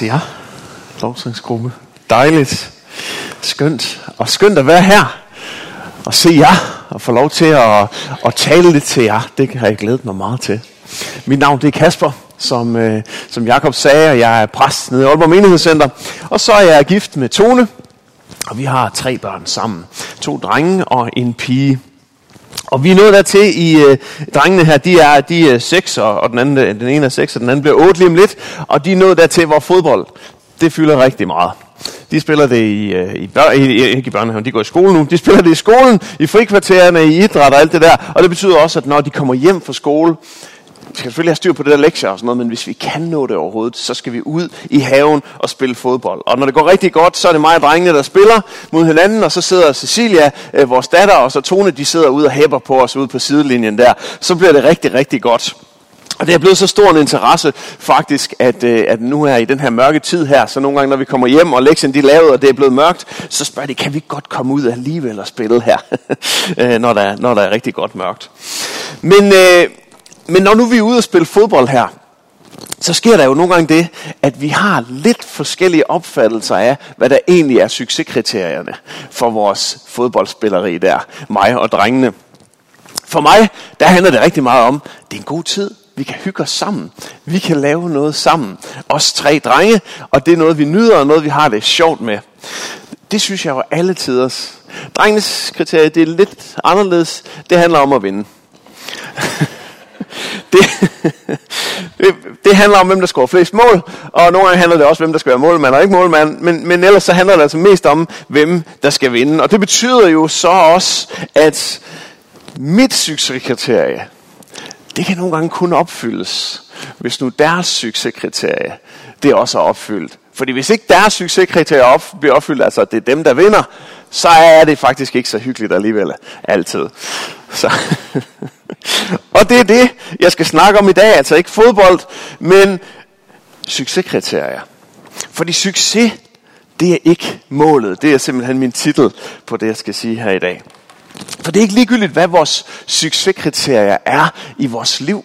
til jer, lovsangsgruppe. Dejligt, skønt, og skønt at være her og se jer og få lov til at, at tale lidt til jer. Det har jeg glædet mig meget til. Mit navn det er Kasper, som, øh, som Jakob sagde, og jeg er præst nede i Aalborg Menighedscenter. Og så er jeg gift med Tone, og vi har tre børn sammen. To drenge og en pige. Og vi er nået dertil i øh, drengene her, de er, de er 6, og, og den, anden, øh, den ene er 6, og den anden bliver 8 lige om lidt. Og de er nået dertil, hvor fodbold, det fylder rigtig meget. De spiller det i, øh, i, bør, i, ikke i børnehaven, de går i skole nu. De spiller det i skolen, i frikvartererne, i idræt og alt det der. Og det betyder også, at når de kommer hjem fra skole, skal selvfølgelig have styr på det der lektier og sådan noget, men hvis vi kan nå det overhovedet, så skal vi ud i haven og spille fodbold. Og når det går rigtig godt, så er det mig og drengene, der spiller mod hinanden, og så sidder Cecilia, øh, vores datter, og så Tone, de sidder ude og hæpper på os ude på sidelinjen der. Så bliver det rigtig, rigtig godt. Og det er blevet så stor en interesse faktisk, at, øh, at nu er i den her mørke tid her, så nogle gange når vi kommer hjem, og lektien de er lavet, og det er blevet mørkt, så spørger de, kan vi godt komme ud alligevel og spille her, øh, når, der, når der er rigtig godt mørkt. Men, øh, men når nu vi er ude og spille fodbold her, så sker der jo nogle gange det, at vi har lidt forskellige opfattelser af, hvad der egentlig er succeskriterierne for vores fodboldspilleri der, mig og drengene. For mig, der handler det rigtig meget om, det er en god tid, vi kan hygge os sammen. Vi kan lave noget sammen. Os tre drenge, og det er noget, vi nyder, og noget, vi har det sjovt med. Det synes jeg var alle tiders. Drengenes kriterie, det er lidt anderledes. Det handler om at vinde. det, det, det handler om, hvem der scorer flest mål, og nogle gange handler det også, hvem der skal være målmand og ikke målmand, men, men ellers så handler det altså mest om, hvem der skal vinde. Og det betyder jo så også, at mit succeskriterie, det kan nogle gange kun opfyldes, hvis nu deres succeskriterie, det også er opfyldt. Fordi hvis ikke deres succeskriterie op, bliver opfyldt, altså det er dem, der vinder, så er det faktisk ikke så hyggeligt alligevel. Altid. Så. og det er det, jeg skal snakke om i dag. Altså ikke fodbold, men succeskriterier. Fordi succes, det er ikke målet. Det er simpelthen min titel på det, jeg skal sige her i dag. For det er ikke ligegyldigt, hvad vores succeskriterier er i vores liv.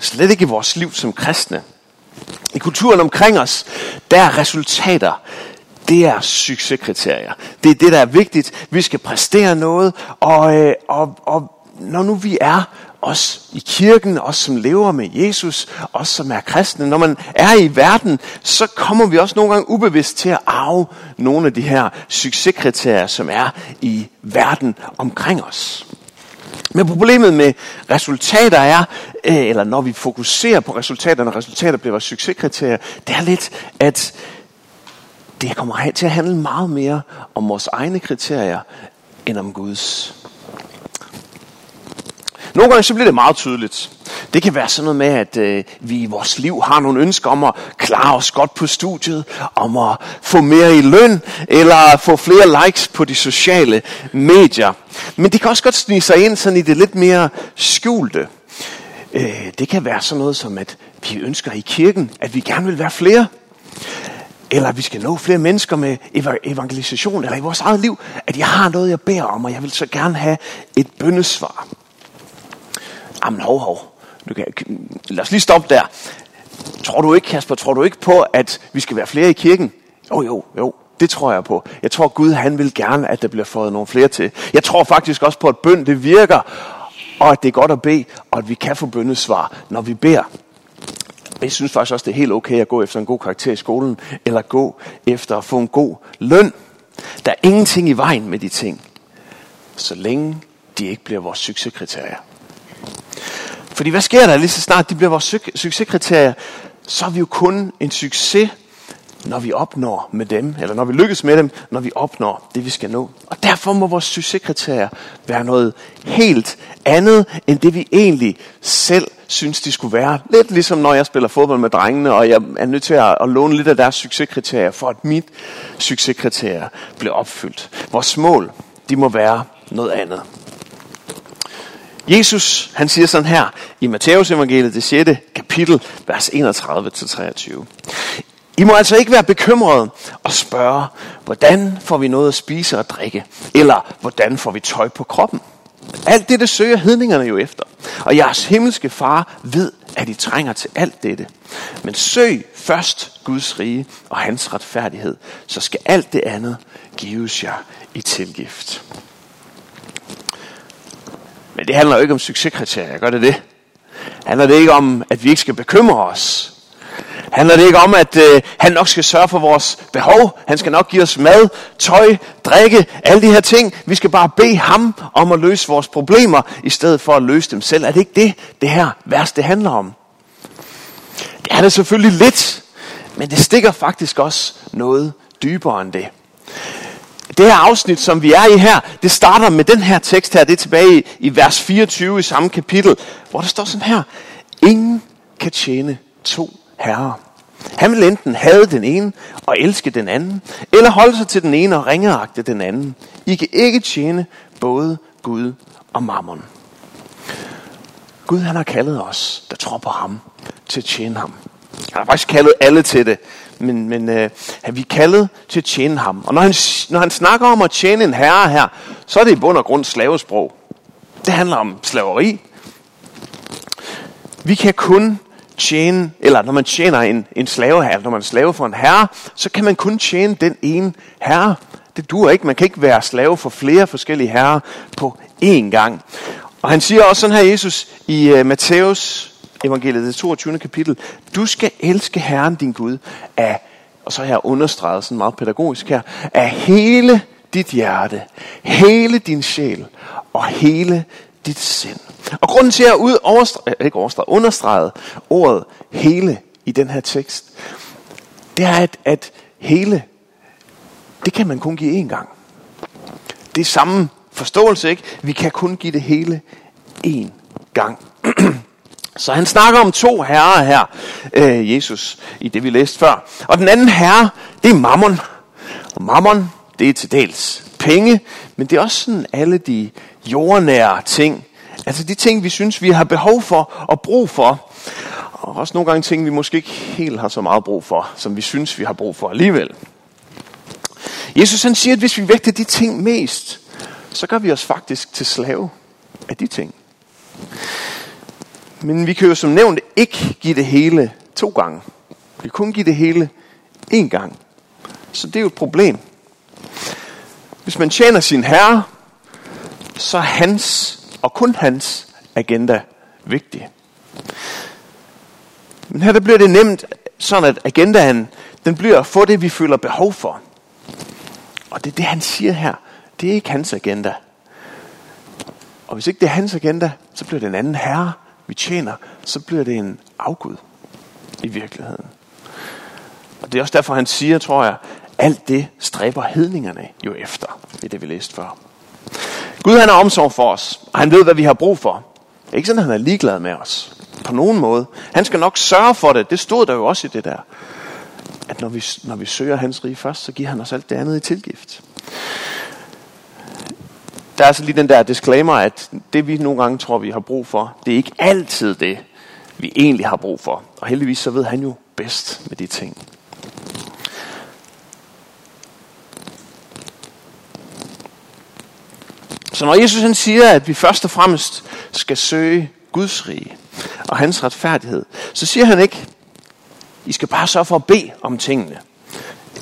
Slet ikke i vores liv som kristne. I kulturen omkring os, der er resultater, det er succeskriterier. Det er det, der er vigtigt. Vi skal præstere noget, og, øh, og, og når nu vi er os i kirken, os som lever med Jesus, os som er kristne, når man er i verden, så kommer vi også nogle gange ubevidst til at arve nogle af de her succeskriterier, som er i verden omkring os. Men problemet med resultater er, eh, eller når vi fokuserer på resultaterne, og resultater bliver vores succeskriterier, det er lidt, at det kommer til at handle meget mere om vores egne kriterier, end om Guds. Nogle gange så bliver det meget tydeligt. Det kan være sådan noget med, at øh, vi i vores liv har nogle ønsker om at klare os godt på studiet, om at få mere i løn, eller få flere likes på de sociale medier. Men det kan også godt snige sig ind sådan i det lidt mere skjulte. Øh, det kan være sådan noget som, at vi ønsker i kirken, at vi gerne vil være flere. Eller at vi skal nå flere mennesker med evangelisation, eller i vores eget liv, at jeg har noget, jeg beder om, og jeg vil så gerne have et bøndesvar. Jamen hov, hov. nu kan, lad os lige stoppe der. Tror du ikke, Kasper, tror du ikke på, at vi skal være flere i kirken? Jo, jo, jo. Det tror jeg på. Jeg tror, Gud han vil gerne, at der bliver fået nogle flere til. Jeg tror faktisk også på, at bøn det virker, og at det er godt at bede, og at vi kan få bøndesvar, når vi beder. Jeg synes faktisk også, det er helt okay at gå efter en god karakter i skolen, eller gå efter at få en god løn. Der er ingenting i vejen med de ting, så længe de ikke bliver vores succeskriterier. Fordi hvad sker der lige så snart de bliver vores succeskriterier? Så er vi jo kun en succes, når vi opnår med dem, eller når vi lykkes med dem, når vi opnår det, vi skal nå. Og derfor må vores succeskriterier være noget helt andet, end det vi egentlig selv synes, de skulle være. Lidt ligesom når jeg spiller fodbold med drengene, og jeg er nødt til at, låne lidt af deres succeskriterier, for at mit succeskriterier bliver opfyldt. Vores mål, de må være noget andet. Jesus, han siger sådan her i Matteus evangeliet, det 6. kapitel, vers 31-23. I må altså ikke være bekymrede og spørge, hvordan får vi noget at spise og drikke? Eller hvordan får vi tøj på kroppen? Alt det, det søger hedningerne jo efter. Og jeres himmelske far ved, at I trænger til alt dette. Men søg først Guds rige og hans retfærdighed, så skal alt det andet gives jer i tilgift. Men det handler jo ikke om succeskriterier, gør det det? Handler det ikke om, at vi ikke skal bekymre os? Handler det ikke om, at øh, han nok skal sørge for vores behov? Han skal nok give os mad, tøj, drikke, alle de her ting. Vi skal bare bede ham om at løse vores problemer, i stedet for at løse dem selv. Er det ikke det, det her vers det handler om? Det er det selvfølgelig lidt, men det stikker faktisk også noget dybere end det. Det her afsnit, som vi er i her, det starter med den her tekst her. Det er tilbage i, i vers 24 i samme kapitel, hvor der står sådan her. Ingen kan tjene to herrer. Han vil enten have den ene og elske den anden, eller holde sig til den ene og ringeagte den anden. I kan ikke tjene både Gud og mammon. Gud han har kaldet os, der tror på ham, til at tjene ham. Han har faktisk kaldet alle til det, men, men øh, vi er kaldet til at tjene ham. Og når han, når han snakker om at tjene en herre her, så er det i bund og grund slavesprog. Det handler om slaveri. Vi kan kun tjene, eller når man tjener en, en slave her, når man er slave for en herre, så kan man kun tjene den ene herre. Det duer ikke. Man kan ikke være slave for flere forskellige herrer på én gang. Og han siger også sådan her, Jesus, i øh, uh, Matthæus evangeliet, det 22. kapitel, du skal elske Herren din Gud af, og så her understreget sådan meget pædagogisk her, af hele dit hjerte, hele din sjæl og hele dit sind. Og grunden til at ud overstrege, øh, ikke overstrege, understrege ordet hele i den her tekst, det er, at, at hele, det kan man kun give én gang. Det er samme forståelse, ikke? Vi kan kun give det hele én gang. Så han snakker om to herrer her, øh, Jesus, i det vi læste før. Og den anden herre, det er mammon. Og mammon, det er til dels penge, men det er også sådan alle de jordnære ting. Altså de ting, vi synes, vi har behov for og brug for. Og også nogle gange ting, vi måske ikke helt har så meget brug for, som vi synes, vi har brug for alligevel. Jesus han siger, at hvis vi vægter de ting mest, så gør vi os faktisk til slave af de ting. Men vi kan jo som nævnt ikke give det hele to gange. Vi kan kun give det hele én gang. Så det er jo et problem. Hvis man tjener sin herre, så er hans og kun hans agenda vigtig. Men her der bliver det nemt sådan, at agendaen den bliver at få det, vi føler behov for. Og det er det, han siger her. Det er ikke hans agenda. Og hvis ikke det er hans agenda, så bliver det en anden herre, vi tjener. Så bliver det en afgud i virkeligheden. Og det er også derfor, han siger, tror jeg, alt det stræber hedningerne jo efter, i det vi læste før. Gud han har omsorg for os, og han ved, hvad vi har brug for. Det er ikke sådan, at han er ligeglad med os. På nogen måde. Han skal nok sørge for det. Det stod der jo også i det der. At når vi, når vi søger hans rige først, så giver han os alt det andet i tilgift. Der er så lige den der disclaimer, at det vi nogle gange tror, vi har brug for, det er ikke altid det, vi egentlig har brug for. Og heldigvis så ved han jo bedst med de ting. Så når Jesus han siger, at vi først og fremmest skal søge Guds rige og hans retfærdighed, så siger han ikke, I skal bare sørge for at bede om tingene.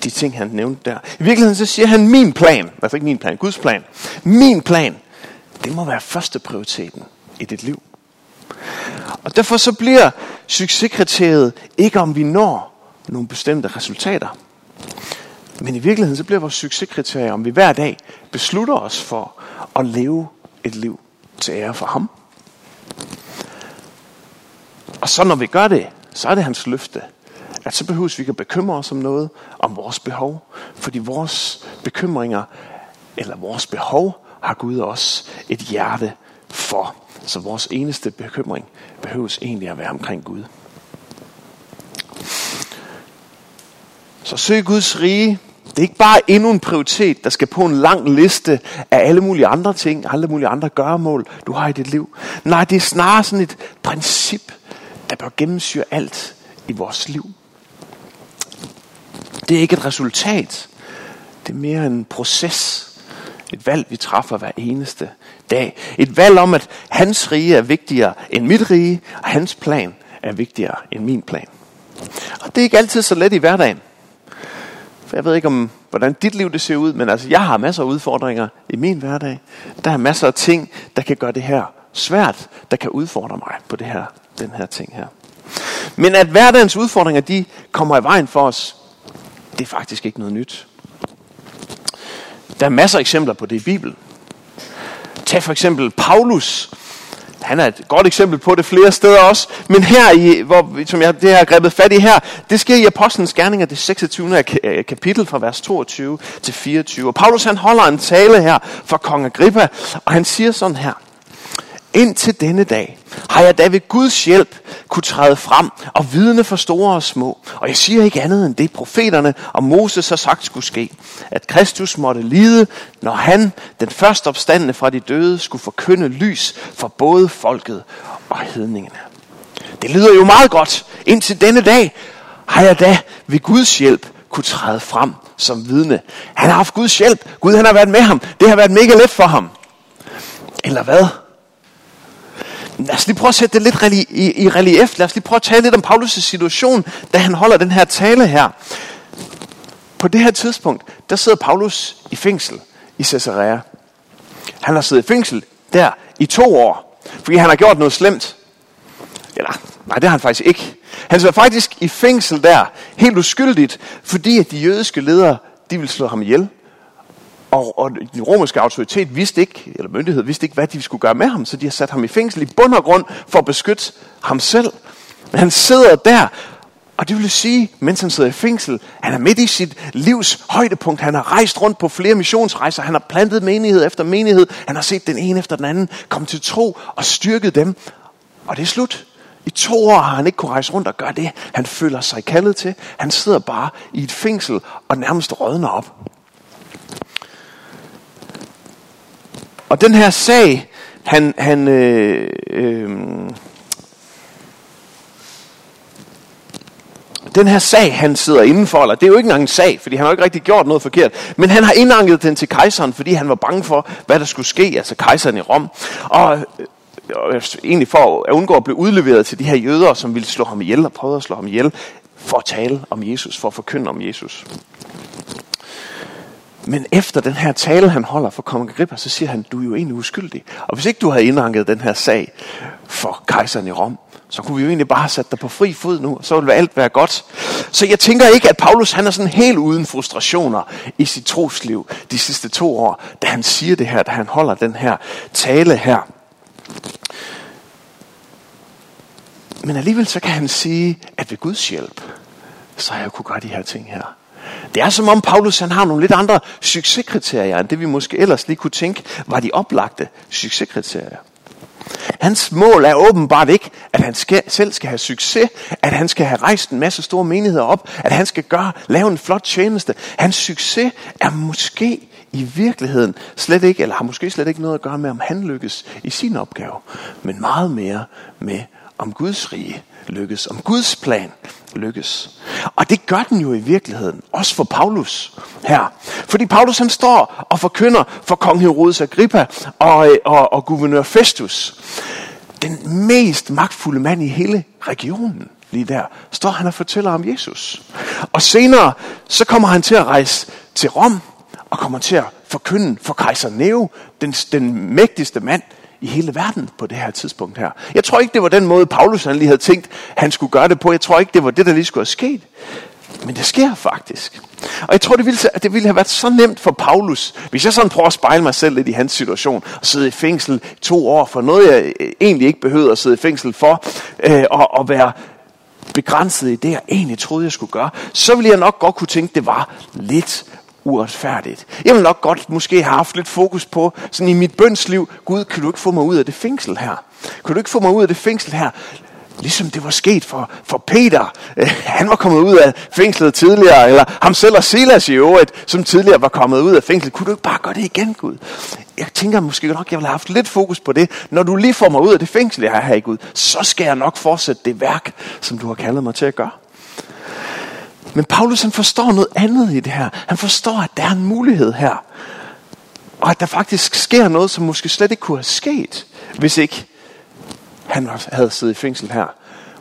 De ting, han nævnte der. I virkeligheden så siger han, min plan, altså ikke min plan, Guds plan, min plan, det må være første prioriteten i dit liv. Og derfor så bliver succeskriteriet ikke om vi når nogle bestemte resultater. Men i virkeligheden så bliver vores succeskriterie, om vi hver dag beslutter os for at leve et liv til ære for ham. Og så når vi gør det, så er det hans løfte, at så behøves vi ikke at bekymre os om noget, om vores behov. Fordi vores bekymringer, eller vores behov, har Gud også et hjerte for. Så vores eneste bekymring behøves egentlig at være omkring Gud. Så søg Guds rige, det er ikke bare endnu en prioritet, der skal på en lang liste af alle mulige andre ting, alle mulige andre gøremål, du har i dit liv. Nej, det er snarere sådan et princip, der bør gennemsyre alt i vores liv. Det er ikke et resultat. Det er mere en proces, Et valg, vi træffer hver eneste dag. Et valg om, at hans rige er vigtigere end mit rige, og hans plan er vigtigere end min plan. Og det er ikke altid så let i hverdagen. For jeg ved ikke, om, hvordan dit liv det ser ud, men altså, jeg har masser af udfordringer i min hverdag. Der er masser af ting, der kan gøre det her svært, der kan udfordre mig på det her, den her ting her. Men at hverdagens udfordringer, de kommer i vejen for os, det er faktisk ikke noget nyt. Der er masser af eksempler på det i Bibelen. Tag for eksempel Paulus. Han er et godt eksempel på det flere steder også. Men her, i, hvor, som jeg det har grebet fat i her, det sker i Apostlenes Gerninger, det 26. Øh, kapitel fra vers 22 til 24. Og Paulus han holder en tale her for kong Agrippa, og han siger sådan her. Indtil denne dag har jeg da ved Guds hjælp kunne træde frem og vidne for store og små. Og jeg siger ikke andet end det, profeterne og Moses har sagt skulle ske. At Kristus måtte lide, når han, den første opstandende fra de døde, skulle forkynde lys for både folket og hedningene. Det lyder jo meget godt. Indtil denne dag har jeg da ved Guds hjælp kunne træde frem som vidne. Han har haft Guds hjælp. Gud han har været med ham. Det har været mega let for ham. Eller hvad? Lad os lige prøve at sætte det lidt i, i, i relief. Lad os lige prøve at tale lidt om Paulus' situation, da han holder den her tale her. På det her tidspunkt, der sidder Paulus i fængsel i Caesarea. Han har siddet i fængsel der i to år, fordi han har gjort noget slemt. Eller, nej, det har han faktisk ikke. Han sidder faktisk i fængsel der, helt uskyldigt, fordi at de jødiske ledere, de vil slå ham ihjel. Og, og den romerske autoritet vidste ikke, eller myndighed vidste ikke, hvad de skulle gøre med ham, så de har sat ham i fængsel i bund og grund for at beskytte ham selv. Men han sidder der, og det vil sige, mens han sidder i fængsel, han er midt i sit livs højdepunkt. Han har rejst rundt på flere missionsrejser. Han har plantet menighed efter menighed. Han har set den ene efter den anden komme til tro og styrket dem. Og det er slut. I to år har han ikke kunne rejse rundt og gøre det, han føler sig kaldet til. Han sidder bare i et fængsel og nærmest rådner op. Og den her sag, han, han øh, øh, den her sag, han sidder indenfor, eller det er jo ikke engang en sag, fordi han har ikke rigtig gjort noget forkert, men han har indanket den til kejseren, fordi han var bange for, hvad der skulle ske, altså kejseren i Rom. Og, øh, og egentlig for at undgå at blive udleveret til de her jøder, som ville slå ham ihjel og prøvede at slå ham ihjel, for at tale om Jesus, for at forkynde om Jesus. Men efter den her tale, han holder for kong Agrippa, så siger han, du er jo egentlig uskyldig. Og hvis ikke du havde indranket den her sag for kejseren i Rom, så kunne vi jo egentlig bare have sat dig på fri fod nu, og så ville alt være godt. Så jeg tænker ikke, at Paulus han er sådan helt uden frustrationer i sit trosliv de sidste to år, da han siger det her, da han holder den her tale her. Men alligevel så kan han sige, at ved Guds hjælp, så har jeg kunne gøre de her ting her. Det er som om Paulus han har nogle lidt andre succeskriterier, end det vi måske ellers lige kunne tænke var de oplagte succeskriterier. Hans mål er åbenbart ikke, at han skal, selv skal have succes, at han skal have rejst en masse store menigheder op, at han skal gøre, lave en flot tjeneste. Hans succes er måske i virkeligheden slet ikke, eller har måske slet ikke noget at gøre med, om han lykkes i sin opgave, men meget mere med, om Guds rige lykkes, om Guds plan lykkes. Og det gør den jo i virkeligheden, også for Paulus her. Fordi Paulus han står og forkynder for kong Herodes Agrippa og, og, og guvernør Festus. Den mest magtfulde mand i hele regionen lige der, står han og fortæller om Jesus. Og senere, så kommer han til at rejse til Rom, og kommer til at forkynde for kejser Nero, den, den mægtigste mand i hele verden på det her tidspunkt her. Jeg tror ikke, det var den måde, Paulus han lige havde tænkt, han skulle gøre det på. Jeg tror ikke, det var det, der lige skulle have sket. Men det sker faktisk. Og jeg tror, det ville, det ville have været så nemt for Paulus, hvis jeg sådan prøver at spejle mig selv lidt i hans situation, og sidde i fængsel to år for noget, jeg øh, egentlig ikke behøvede at sidde i fængsel for, øh, og, og være begrænset i det, jeg egentlig troede, jeg skulle gøre, så ville jeg nok godt kunne tænke, det var lidt uretfærdigt. Jeg vil nok godt måske have haft lidt fokus på, sådan i mit bønsliv, Gud, kan du ikke få mig ud af det fængsel her? Kan du ikke få mig ud af det fængsel her? Ligesom det var sket for, for Peter. Øh, han var kommet ud af fængslet tidligere, eller ham selv og Silas i øvrigt, som tidligere var kommet ud af fængslet. Kunne du ikke bare gøre det igen, Gud? Jeg tænker måske nok, jeg vil have haft lidt fokus på det. Når du lige får mig ud af det fængsel, jeg har her i Gud, så skal jeg nok fortsætte det værk, som du har kaldet mig til at gøre. Men Paulus han forstår noget andet i det her. Han forstår, at der er en mulighed her. Og at der faktisk sker noget, som måske slet ikke kunne have sket, hvis ikke han havde siddet i fængsel her.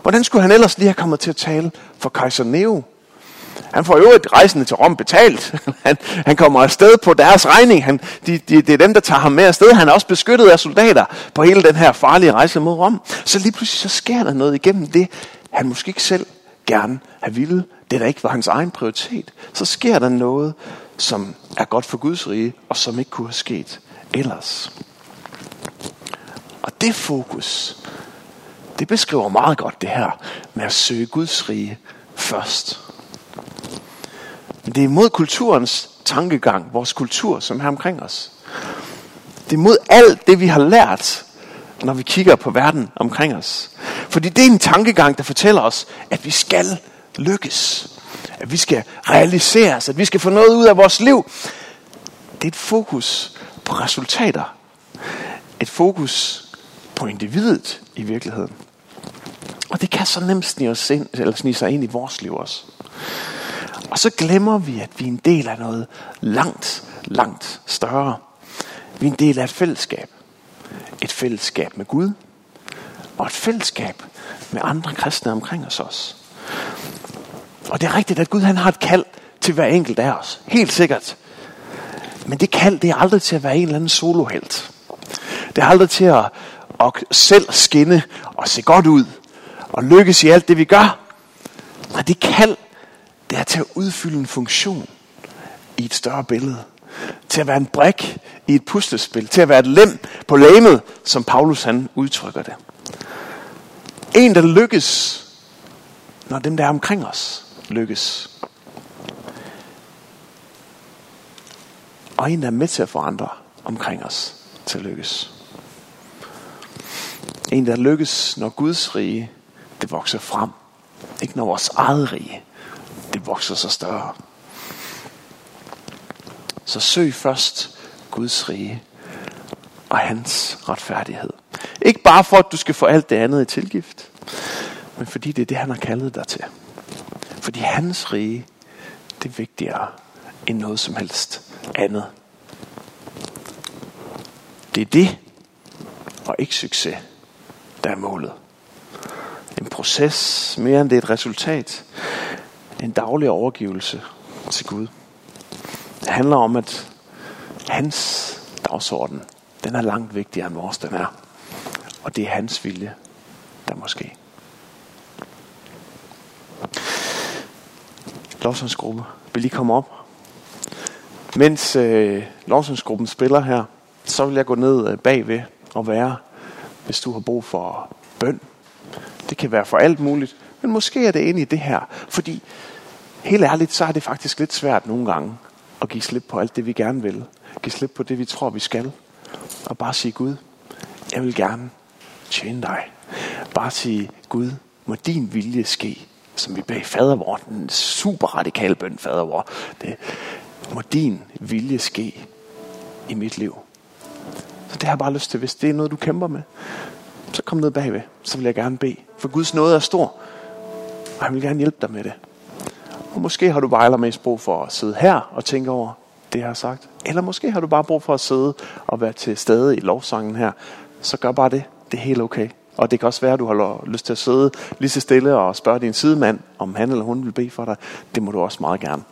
Hvordan skulle han ellers lige have kommet til at tale for kejser Neo? Han får jo et rejsende til Rom betalt. Han, han kommer afsted på deres regning. Han, de, de, det er dem, der tager ham med afsted. Han er også beskyttet af soldater på hele den her farlige rejse mod Rom. Så lige pludselig så sker der noget igennem det, han måske ikke selv gerne have ville. Det der ikke var hans egen prioritet. Så sker der noget, som er godt for Guds rige, og som ikke kunne have sket ellers. Og det fokus, det beskriver meget godt det her med at søge Guds rige først. Men det er mod kulturens tankegang, vores kultur, som er omkring os. Det er mod alt det, vi har lært, når vi kigger på verden omkring os. Fordi det er en tankegang, der fortæller os, at vi skal lykkes. At vi skal realiseres. At vi skal få noget ud af vores liv. Det er et fokus på resultater. Et fokus på individet i virkeligheden. Og det kan så nemt snige, os ind, eller snige sig ind i vores liv også. Og så glemmer vi, at vi er en del af noget langt, langt større. Vi er en del af et fællesskab. Et fællesskab med Gud. Og et fællesskab med andre kristne omkring os også. Og det er rigtigt, at Gud han har et kald til hver enkelt af os. Helt sikkert. Men det kald, det er aldrig til at være en eller anden solohelt. Det er aldrig til at, at selv skinne og se godt ud. Og lykkes i alt det, vi gør. Nej, det kald, det er til at udfylde en funktion i et større billede. Til at være en brik i et puslespil. Til at være et lem på læmet, som Paulus han udtrykker det. En, der lykkes, når dem, der er omkring os, lykkes. Og en, der er med til at forandre omkring os til at lykkes. En, der lykkes, når Guds rige, det vokser frem. Ikke når vores eget rige, det vokser så større. Så søg først Guds rige og hans retfærdighed. Ikke bare for, at du skal få alt det andet i tilgift, men fordi det er det, han har kaldet dig til. Fordi hans rige, det er vigtigere end noget som helst andet. Det er det, og ikke succes, der er målet. En proces, mere end det er et resultat. En daglig overgivelse til Gud. Det handler om, at hans dagsorden, den er langt vigtigere end vores, den er. Og det er hans vilje, der måske. Lovsangsgruppe, vil I komme op? Mens øh, lovsangsgruppen spiller her, så vil jeg gå ned øh, bagved og være, hvis du har brug for bøn. Det kan være for alt muligt, men måske er det inde i det her. Fordi helt ærligt, så er det faktisk lidt svært nogle gange at give slip på alt det, vi gerne vil. Give slip på det, vi tror, vi skal. Og bare sige, Gud, jeg vil gerne tjene dig. Bare sige, Gud, må din vilje ske, som vi bag fadervor, den super radikale bøn fadervor. Det, må din vilje ske i mit liv. Så det har jeg bare lyst til, hvis det er noget, du kæmper med, så kom ned bagved, så vil jeg gerne bede. For Guds nåde er stor, og han vil gerne hjælpe dig med det. Og måske har du bare allermest brug for at sidde her og tænke over det, jeg har sagt. Eller måske har du bare brug for at sidde og være til stede i lovsangen her. Så gør bare det. Det er helt okay. Og det kan også være, at du har lyst til at sidde lige så stille og spørge din sidemand, om han eller hun vil bede for dig. Det må du også meget gerne.